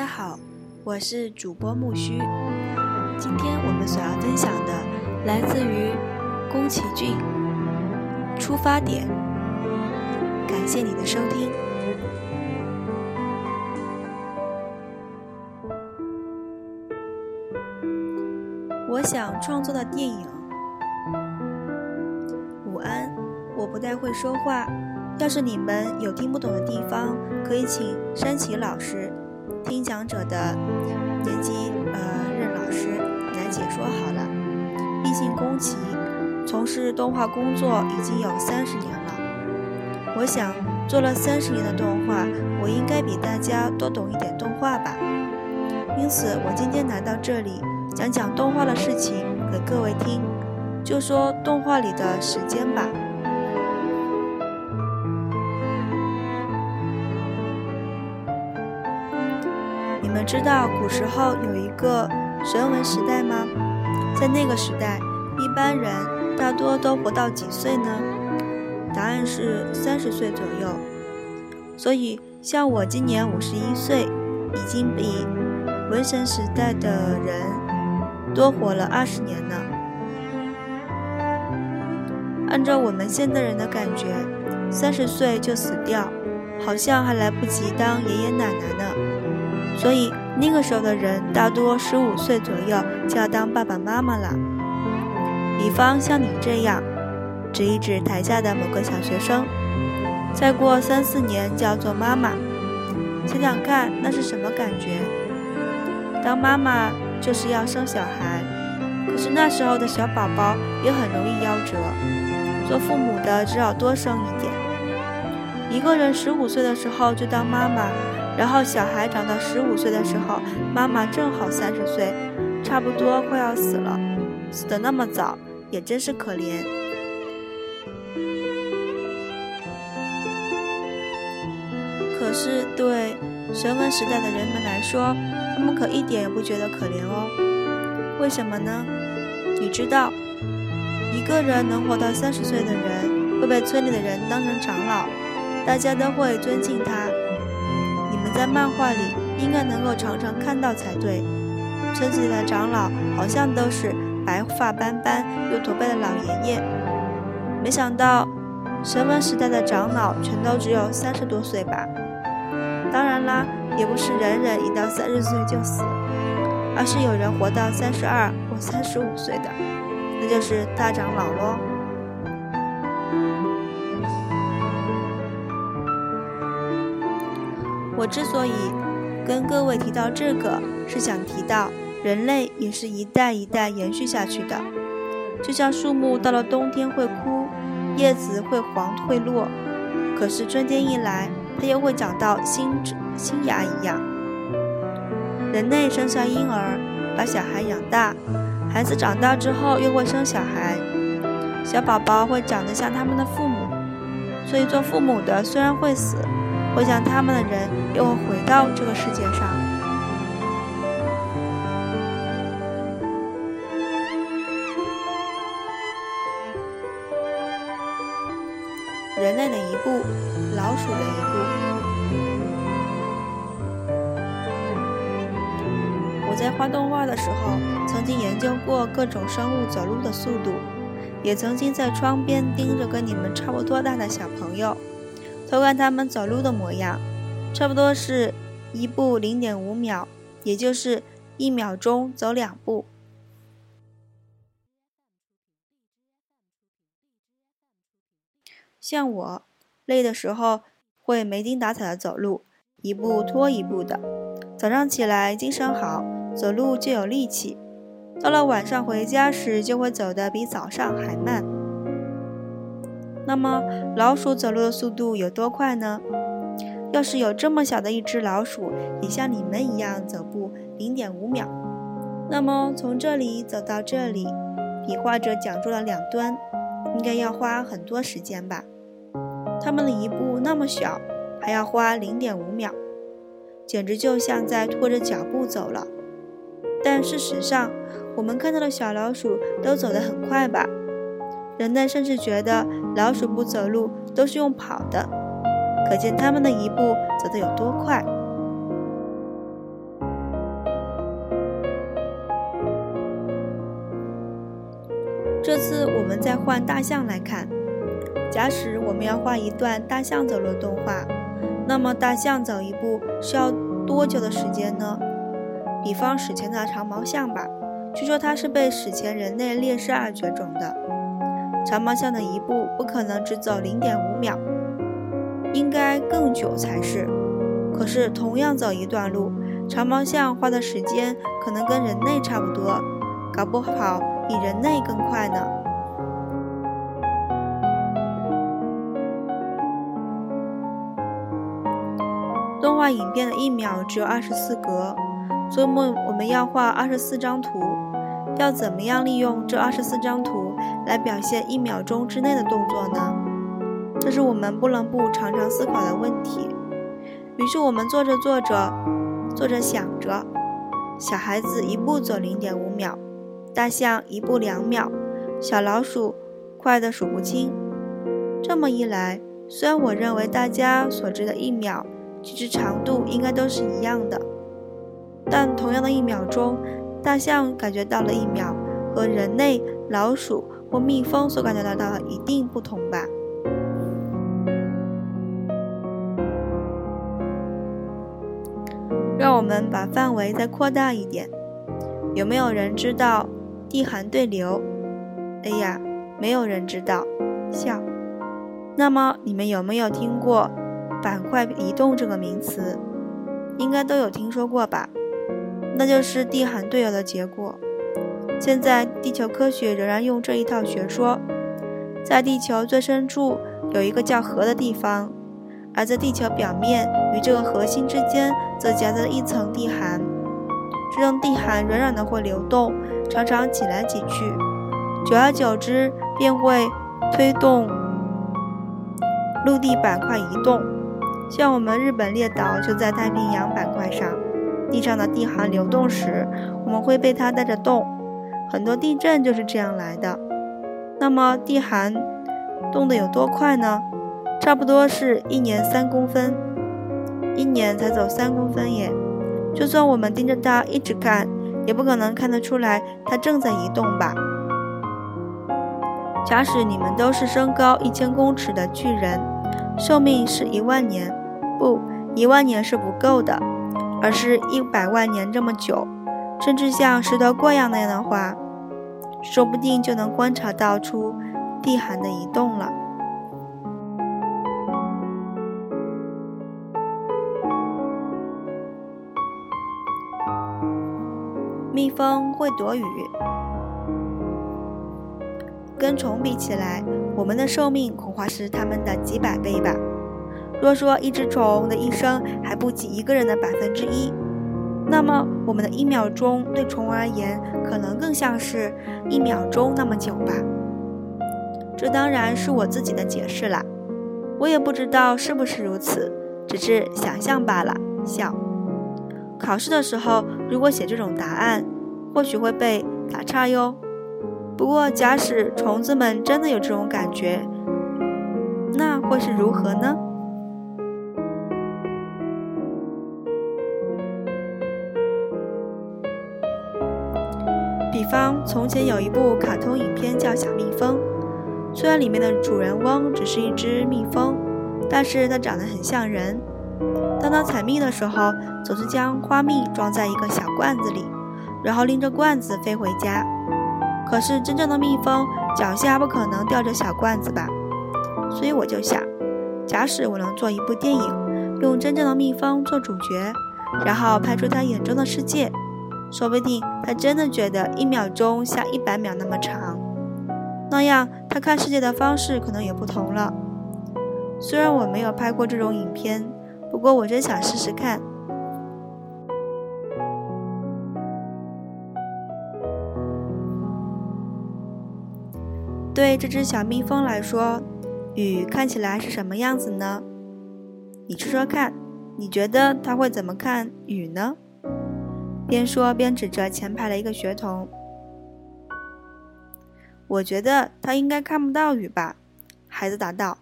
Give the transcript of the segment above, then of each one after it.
大家好，我是主播木须。今天我们所要分享的来自于宫崎骏《出发点》，感谢你的收听。我想创作的电影。午安，我不太会说话，要是你们有听不懂的地方，可以请山崎老师。听讲者的年级呃任老师来解说好了。毕竟宫崎从事动画工作已经有三十年了，我想做了三十年的动画，我应该比大家多懂一点动画吧。因此，我今天来到这里讲讲动画的事情给各位听，就说动画里的时间吧。知道古时候有一个神文时代吗？在那个时代，一般人大多都活到几岁呢？答案是三十岁左右。所以，像我今年五十一岁，已经比文神时代的人多活了二十年呢。按照我们现代人的感觉，三十岁就死掉，好像还来不及当爷爷奶奶呢。所以那个时候的人大多十五岁左右就要当爸爸妈妈了。比方像你这样，指一指台下的某个小学生，再过三四年就要做妈妈。想想看，那是什么感觉？当妈妈就是要生小孩，可是那时候的小宝宝也很容易夭折，做父母的只好多生一点。一个人十五岁的时候就当妈妈。然后小孩长到十五岁的时候，妈妈正好三十岁，差不多快要死了，死的那么早，也真是可怜。可是对神文时代的人们来说，他们可一点也不觉得可怜哦。为什么呢？你知道，一个人能活到三十岁的人，会被村里的人当成长老，大家都会尊敬他。在漫画里应该能够常常看到才对。村子里的长老好像都是白发斑斑又驼背的老爷爷。没想到神文时代的长老全都只有三十多岁吧？当然啦，也不是人人一到三十岁就死，而是有人活到三十二或三十五岁的，那就是大长老喽。我之所以跟各位提到这个，是想提到人类也是一代一代延续下去的。就像树木到了冬天会枯，叶子会黄会落，可是春天一来，它又会长到新新芽一样。人类生下婴儿，把小孩养大，孩子长大之后又会生小孩，小宝宝会长得像他们的父母。所以做父母的虽然会死。会像他们的人又会回到这个世界上。人类的一步，老鼠的一步。我在画动画的时候，曾经研究过各种生物走路的速度，也曾经在窗边盯着跟你们差不多大的小朋友。偷看他们走路的模样，差不多是一步零点五秒，也就是一秒钟走两步。像我累的时候会没精打采的走路，一步拖一步的。早上起来精神好，走路就有力气；到了晚上回家时，就会走得比早上还慢。那么老鼠走路的速度有多快呢？要是有这么小的一只老鼠，也像你们一样走步零点五秒，那么从这里走到这里，比划着讲桌的两端，应该要花很多时间吧？他们的一步那么小，还要花零点五秒，简直就像在拖着脚步走了。但事实上，我们看到的小老鼠都走得很快吧？人类甚至觉得老鼠不走路都是用跑的，可见它们的一步走得有多快。这次我们再换大象来看，假使我们要画一段大象走路动画，那么大象走一步需要多久的时间呢？比方史前的长毛象吧，据说它是被史前人类猎杀而绝种的。长毛象的一步不可能只走零点五秒，应该更久才是。可是同样走一段路，长毛象花的时间可能跟人类差不多，搞不好比人类更快呢。动画影片的一秒只有二十四格，所以我们我们要画二十四张图。要怎么样利用这二十四张图来表现一秒钟之内的动作呢？这是我们不能不常常思考的问题。于是我们做着做着，做着想着，小孩子一步走零点五秒，大象一步两秒，小老鼠快得数不清。这么一来，虽然我认为大家所知的一秒。其实长度应该都是一样的，但同样的一秒钟，大象感觉到了一秒，和人类、老鼠或蜜蜂所感觉到的一定不同吧？让我们把范围再扩大一点，有没有人知道地寒对流？哎呀，没有人知道，笑。那么你们有没有听过？板块移动这个名词，应该都有听说过吧？那就是地寒对流的结果。现在地球科学仍然用这一套学说，在地球最深处有一个叫核的地方，而在地球表面与这个核心之间则夹着一层地寒。这种地寒软软的会流动，常常挤来挤去，久而久之便会推动陆地板块移动。像我们日本列岛就在太平洋板块上，地上的地寒流动时，我们会被它带着动。很多地震就是这样来的。那么地寒动得有多快呢？差不多是一年三公分，一年才走三公分耶。就算我们盯着它一直看，也不可能看得出来它正在移动吧？假使你们都是身高一千公尺的巨人，寿命是一万年。不，一万年是不够的，而是一百万年这么久，甚至像石头过样那样的话，说不定就能观察到出地寒的移动了。蜜蜂会躲雨，跟虫比起来，我们的寿命恐怕是它们的几百倍吧。若说一只虫的一生还不及一个人的百分之一，那么我们的一秒钟对虫而言，可能更像是一秒钟那么久吧。这当然是我自己的解释啦，我也不知道是不是如此，只是想象罢了。笑。考试的时候如果写这种答案，或许会被打叉哟。不过假使虫子们真的有这种感觉，那会是如何呢？方，从前有一部卡通影片叫《小蜜蜂》，虽然里面的主人翁只是一只蜜蜂，但是它长得很像人。当它采蜜的时候，总是将花蜜装在一个小罐子里，然后拎着罐子飞回家。可是真正的蜜蜂脚下不可能吊着小罐子吧？所以我就想，假使我能做一部电影，用真正的蜜蜂做主角，然后拍出它眼中的世界。说不定他真的觉得一秒钟像一百秒那么长，那样他看世界的方式可能也不同了。虽然我没有拍过这种影片，不过我真想试试看。对这只小蜜蜂来说，雨看起来是什么样子呢？你说说看，你觉得它会怎么看雨呢？边说边指着前排的一个学童，我觉得他应该看不到雨吧？孩子答道。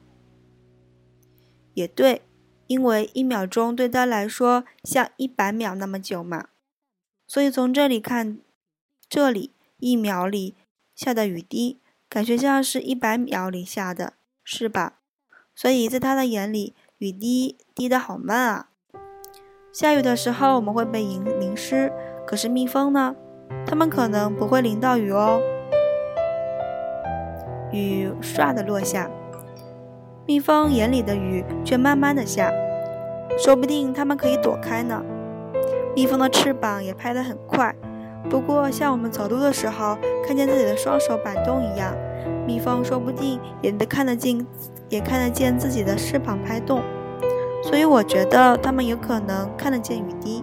也对，因为一秒钟对他来说像一百秒那么久嘛。所以从这里看，这里一秒里下的雨滴感觉像是一百秒里下的，是吧？所以在他的眼里，雨滴滴得好慢啊。下雨的时候我们会被淋淋湿，可是蜜蜂呢？它们可能不会淋到雨哦。雨唰的落下，蜜蜂眼里的雨却慢慢的下，说不定它们可以躲开呢。蜜蜂的翅膀也拍得很快，不过像我们走路的时候看见自己的双手摆动一样，蜜蜂说不定也能看得见，也看得见自己的翅膀拍动。所以我觉得他们有可能看得见雨滴。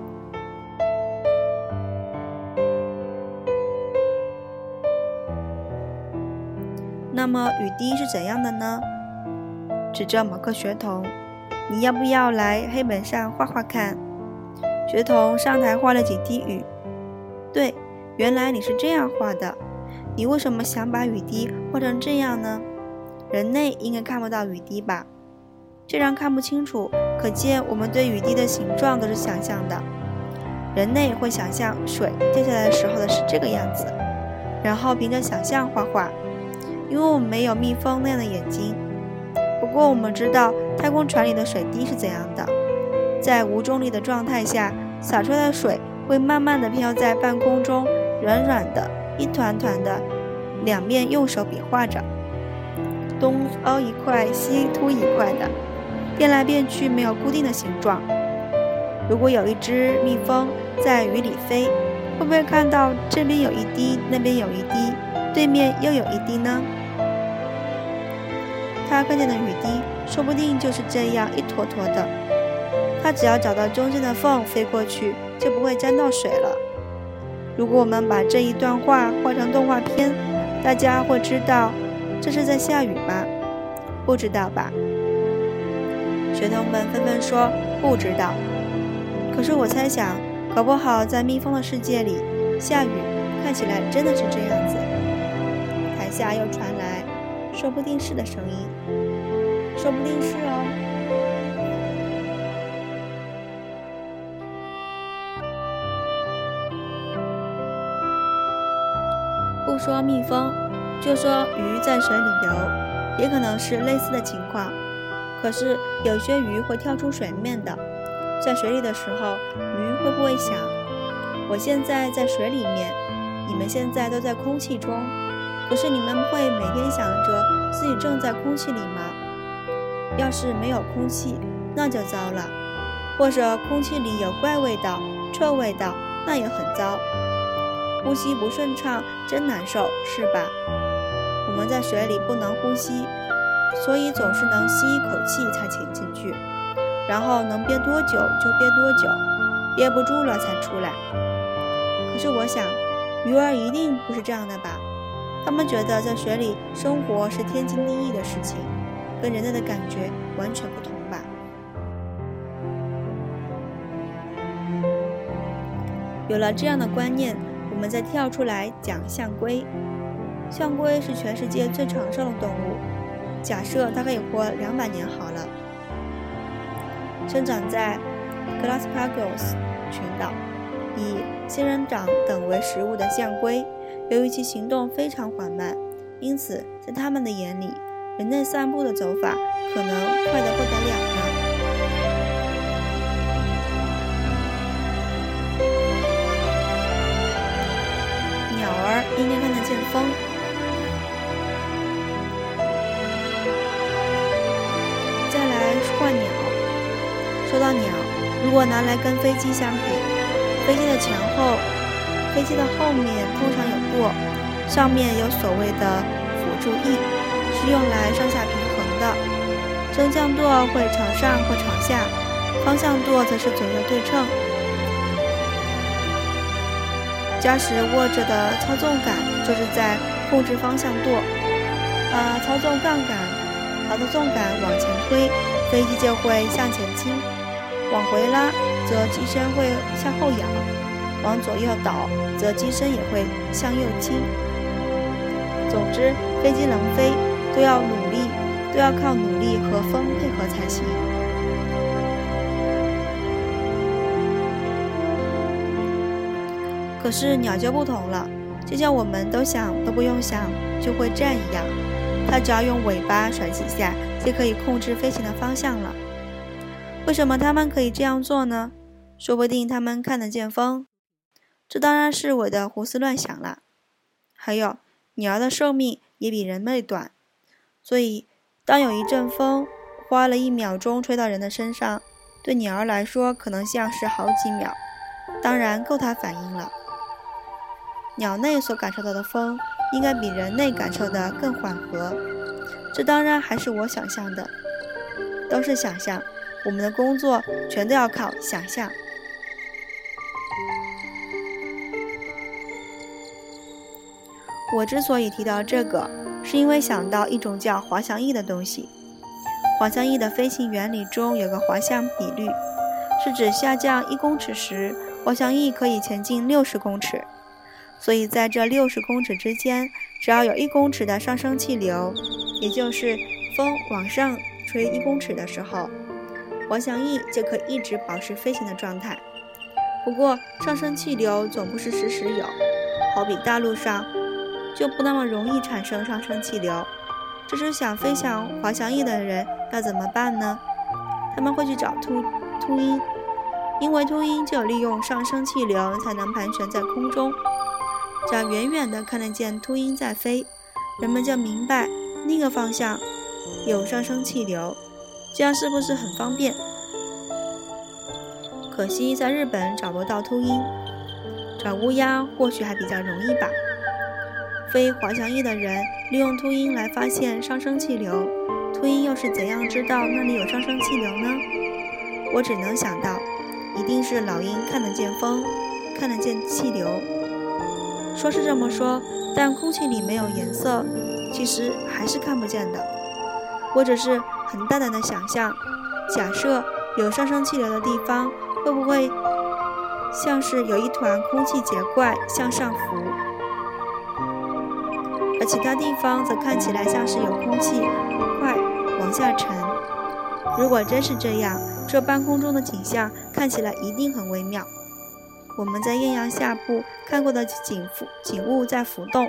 那么雨滴是怎样的呢？指着某个学童，你要不要来黑板上画画看？学童上台画了几滴雨。对，原来你是这样画的。你为什么想把雨滴画成这样呢？人类应该看不到雨滴吧？这样看不清楚，可见我们对雨滴的形状都是想象的。人类会想象水掉下来的时候的是这个样子，然后凭着想象画画。因为我们没有蜜蜂那样的眼睛，不过我们知道太空船里的水滴是怎样的。在无重力的状态下，洒出来的水会慢慢的飘在半空中，软软的，一团团的，两面用手比划着，东凹一块，西凸一块的，变来变去，没有固定的形状。如果有一只蜜蜂在雨里飞，会不会看到这边有一滴，那边有一滴？对面又有一滴呢，他看见的雨滴说不定就是这样一坨坨的。他只要找到中间的缝飞过去，就不会沾到水了。如果我们把这一段话画成动画片，大家会知道这是在下雨吗？不知道吧？学童们纷纷说不知道。可是我猜想，搞不好在蜜蜂的世界里，下雨看起来真的是这样子。台下又传来“说不定是”的声音，说不定是哦。不说蜜蜂，就说鱼在水里游，也可能是类似的情况。可是有些鱼会跳出水面的，在水里的时候，鱼会不会想：我现在在水里面，你们现在都在空气中？可是你们会每天想着自己正在空气里吗？要是没有空气，那就糟了；或者空气里有怪味道、臭味道，那也很糟。呼吸不顺畅，真难受，是吧？我们在水里不能呼吸，所以总是能吸一口气才潜进去，然后能憋多久就憋多久，憋不住了才出来。可是我想，鱼儿一定不是这样的吧？他们觉得在水里生活是天经地义的事情，跟人类的感觉完全不同吧。有了这样的观念，我们再跳出来讲象龟。象龟是全世界最长寿的动物，假设它可以活两百年好了。生长在 Galapagos 群岛，以仙人掌等为食物的象龟。由于其行动非常缓慢，因此在他们的眼里，人类散步的走法可能快得不得了呢。如果拿来跟飞机相比，飞机的前后。飞机的后面通常有舵，上面有所谓的辅助翼，是用来上下平衡的。升降舵会朝上或朝下，方向舵则是左右对称。驾驶握着的操纵杆就是在控制方向舵，把操纵杠杆，把操纵杆往前推，飞机就会向前倾；往回拉，则机身会向后仰。往左右倒，则机身也会向右倾。总之，飞机能飞，都要努力，都要靠努力和风配合才行。可是鸟就不同了，就像我们都想都不用想就会站一样，它只要用尾巴甩几下，就可以控制飞行的方向了。为什么它们可以这样做呢？说不定它们看得见风。这当然是我的胡思乱想了。还有，鸟儿的寿命也比人类短，所以当有一阵风花了一秒钟吹到人的身上，对鸟儿来说可能像是好几秒，当然够它反应了。鸟类所感受到的风，应该比人类感受的更缓和。这当然还是我想象的，都是想象。我们的工作全都要靠想象。我之所以提到这个，是因为想到一种叫滑翔翼的东西。滑翔翼的飞行原理中有个滑翔比率，是指下降一公尺时，滑翔翼可以前进六十公尺。所以在这六十公尺之间，只要有一公尺的上升气流，也就是风往上吹一公尺的时候，滑翔翼就可以一直保持飞行的状态。不过，上升气流总不是时时有，好比大陆上就不那么容易产生上升气流。这时，想飞翔滑翔翼的人要怎么办呢？他们会去找秃秃鹰，因为秃鹰只有利用上升气流才能盘旋在空中。只要远远的看得见秃鹰在飞，人们就明白那个方向有上升气流，这样是不是很方便？可惜在日本找不到秃鹰，找乌鸦或许还比较容易吧。飞滑翔翼的人利用秃鹰来发现上升气流，秃鹰又是怎样知道那里有上升气流呢？我只能想到，一定是老鹰看得见风，看得见气流。说是这么说，但空气里没有颜色，其实还是看不见的。或者是很大胆的想象，假设有上升气流的地方，会不会像是有一团空气结块向上浮，而其他地方则看起来像是有空气块往下沉？如果真是这样，这半空中的景象看起来一定很微妙。我们在艳阳下部看过的景景物在浮动，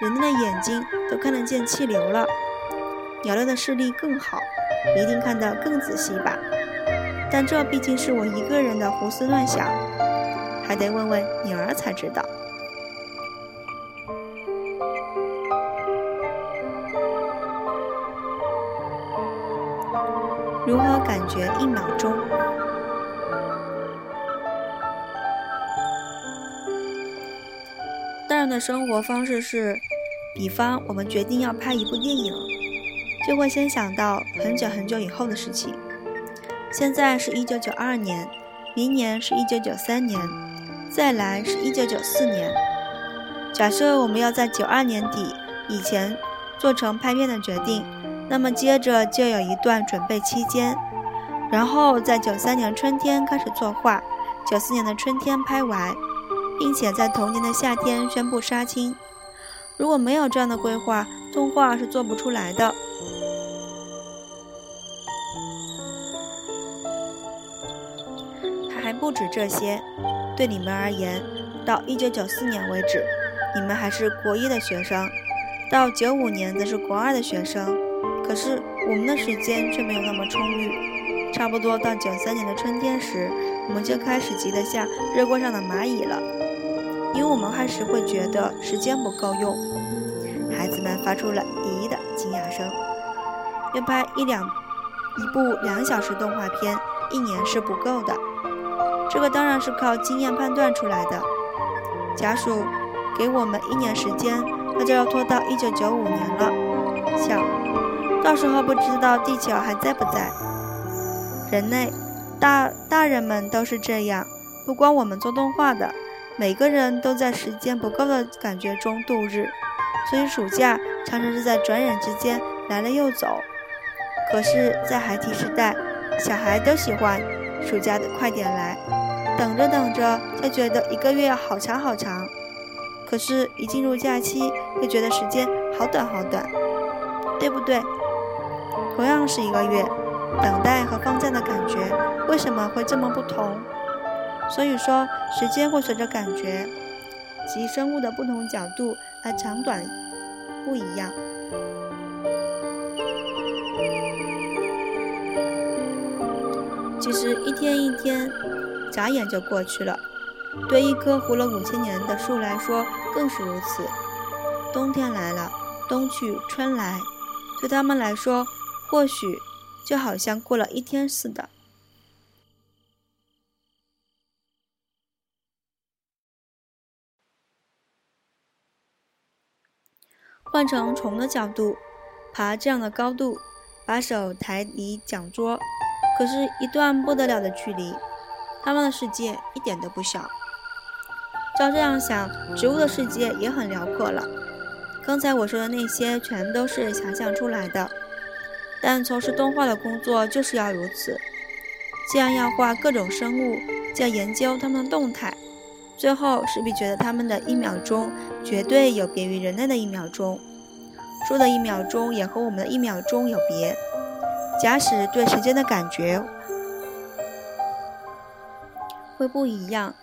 人类的眼睛都看得见气流了，鸟类的视力更好，一定看得更仔细吧。但这毕竟是我一个人的胡思乱想，还得问问鸟儿才知道。如何感觉一秒钟？大人的生活方式是，比方我们决定要拍一部电影，就会先想到很久很久以后的事情。现在是一九九二年，明年是一九九三年，再来是一九九四年。假设我们要在九二年底以前做成拍片的决定，那么接着就有一段准备期间，然后在九三年春天开始作画，九四年的春天拍完。并且在同年的夏天宣布杀青。如果没有这样的规划，动画是做不出来的。这些。对你们而言，到1994年为止，你们还是国一的学生；到95年则是国二的学生。可是我们的时间却没有那么充裕。差不多到93年的春天时，我们就开始急得像热锅上的蚂蚁了。因为我们开始会觉得时间不够用，孩子们发出了咦的惊讶声。要拍一两一部两小时动画片，一年是不够的。这个当然是靠经验判断出来的。家属给我们一年时间，那就要拖到一九九五年了。笑，到时候不知道地球还在不在。人类，大大人们都是这样，不光我们做动画的。每个人都在时间不够的感觉中度日，所以暑假常常是在转眼之间来了又走。可是，在孩提时代，小孩都喜欢暑假的快点来，等着等着就觉得一个月好长好长。可是，一进入假期，就觉得时间好短好短，对不对？同样是一个月，等待和放假的感觉为什么会这么不同？所以说，时间会随着感觉，及生物的不同角度而长短不一样。其实一天一天，眨眼就过去了。对一棵活了五千年的树来说，更是如此。冬天来了，冬去春来，对他们来说，或许就好像过了一天似的。换成虫的角度，爬这样的高度，把手抬离讲桌，可是一段不得了的距离。他们的世界一点都不小。照这样想，植物的世界也很辽阔了。刚才我说的那些，全都是想象出来的。但从事动画的工作就是要如此，既然要画各种生物，就要研究它们的动态。最后势必觉得它们的一秒钟绝对有别于人类的一秒钟，树的一秒钟也和我们的一秒钟有别。假使对时间的感觉会不一样，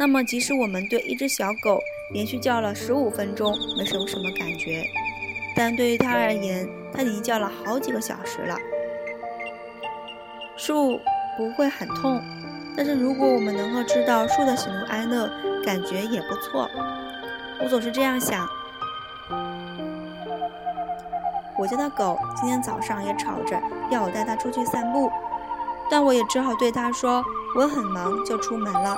那么即使我们对一只小狗连续叫了十五分钟没什么什么感觉，但对于它而言，它已经叫了好几个小时了。树不会很痛。但是如果我们能够知道树的喜怒哀乐，感觉也不错。我总是这样想。我家的狗今天早上也吵着要我带它出去散步，但我也只好对他说我很忙，就出门了。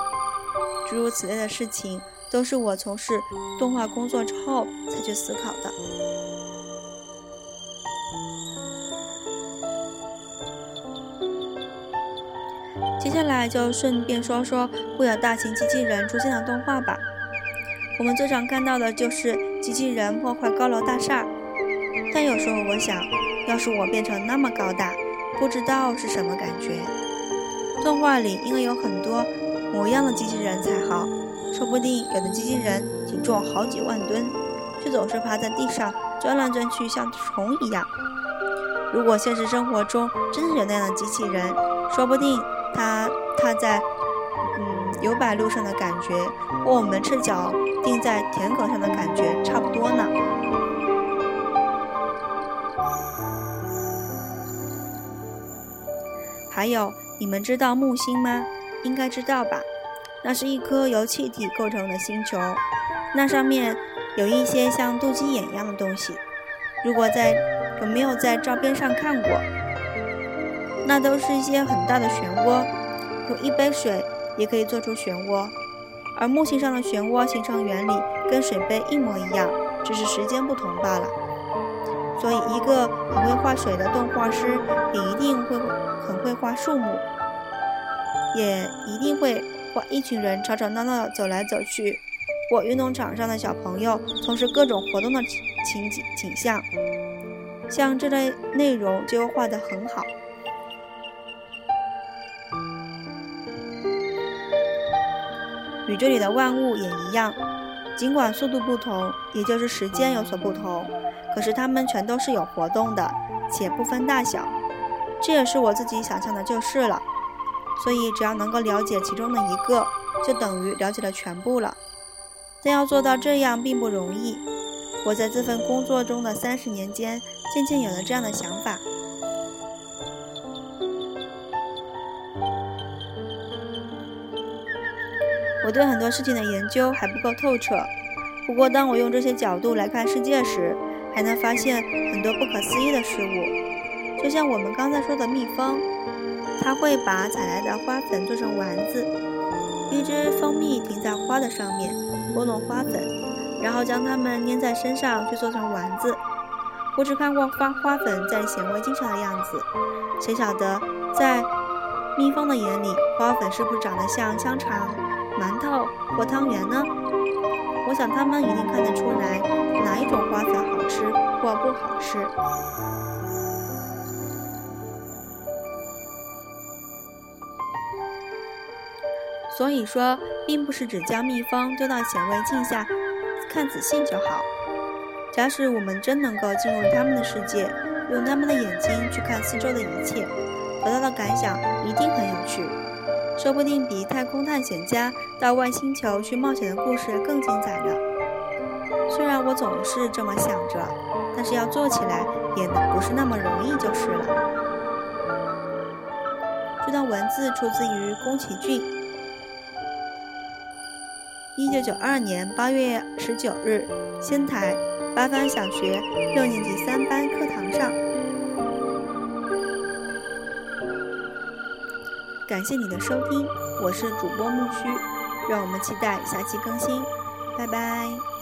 诸如此类的事情，都是我从事动画工作之后才去思考的。接下来就顺便说说会有大型机器人出现的动画吧。我们最常看到的就是机器人破坏高楼大厦，但有时候我想，要是我变成那么高大，不知道是什么感觉。动画里应该有很多模样的机器人才好，说不定有的机器人体重好几万吨，却总是趴在地上钻来钻去，像虫一样。如果现实生活中真的有那样的机器人，说不定。它它在嗯油柏路上的感觉，和我们赤脚钉在田埂上的感觉差不多呢。还有，你们知道木星吗？应该知道吧？那是一颗由气体构成的星球，那上面有一些像肚脐眼一样的东西。如果在有没有在照片上看过？那都是一些很大的漩涡，用一杯水也可以做出漩涡，而木星上的漩涡形成原理跟水杯一模一样，只是时间不同罢了。所以，一个很会画水的动画师也一定会很会画树木，也一定会画一群人吵吵闹闹的走来走去，或运动场上的小朋友从事各种活动的情景景象。像这类内容就画得很好。宇宙里的万物也一样，尽管速度不同，也就是时间有所不同，可是它们全都是有活动的，且不分大小。这也是我自己想象的就是了。所以只要能够了解其中的一个，就等于了解了全部了。但要做到这样并不容易。我在这份工作中的三十年间，渐渐有了这样的想法。我对很多事情的研究还不够透彻，不过当我用这些角度来看世界时，还能发现很多不可思议的事物。就像我们刚才说的蜜蜂，它会把采来的花粉做成丸子，一只蜂蜜停在花的上面，拨弄花粉，然后将它们粘在身上去做成丸子。我只看过花花粉在显微镜上的样子，谁晓得在蜜蜂的眼里，花粉是不是长得像香肠？馒头或汤圆呢？我想他们一定看得出来哪一种花粉好吃或不好吃。所以说，并不是只将蜜蜂丢到显微镜下看仔细就好。假使我们真能够进入他们的世界，用他们的眼睛去看四周的一切，得到的感想一定很有趣。说不定比太空探险家到外星球去冒险的故事更精彩呢。虽然我总是这么想着，但是要做起来也不是那么容易就是了。这段文字出自于宫崎骏，一九九二年八月十九日，仙台八方小学六年级三班课堂上。感谢你的收听，我是主播木须，让我们期待下期更新，拜拜。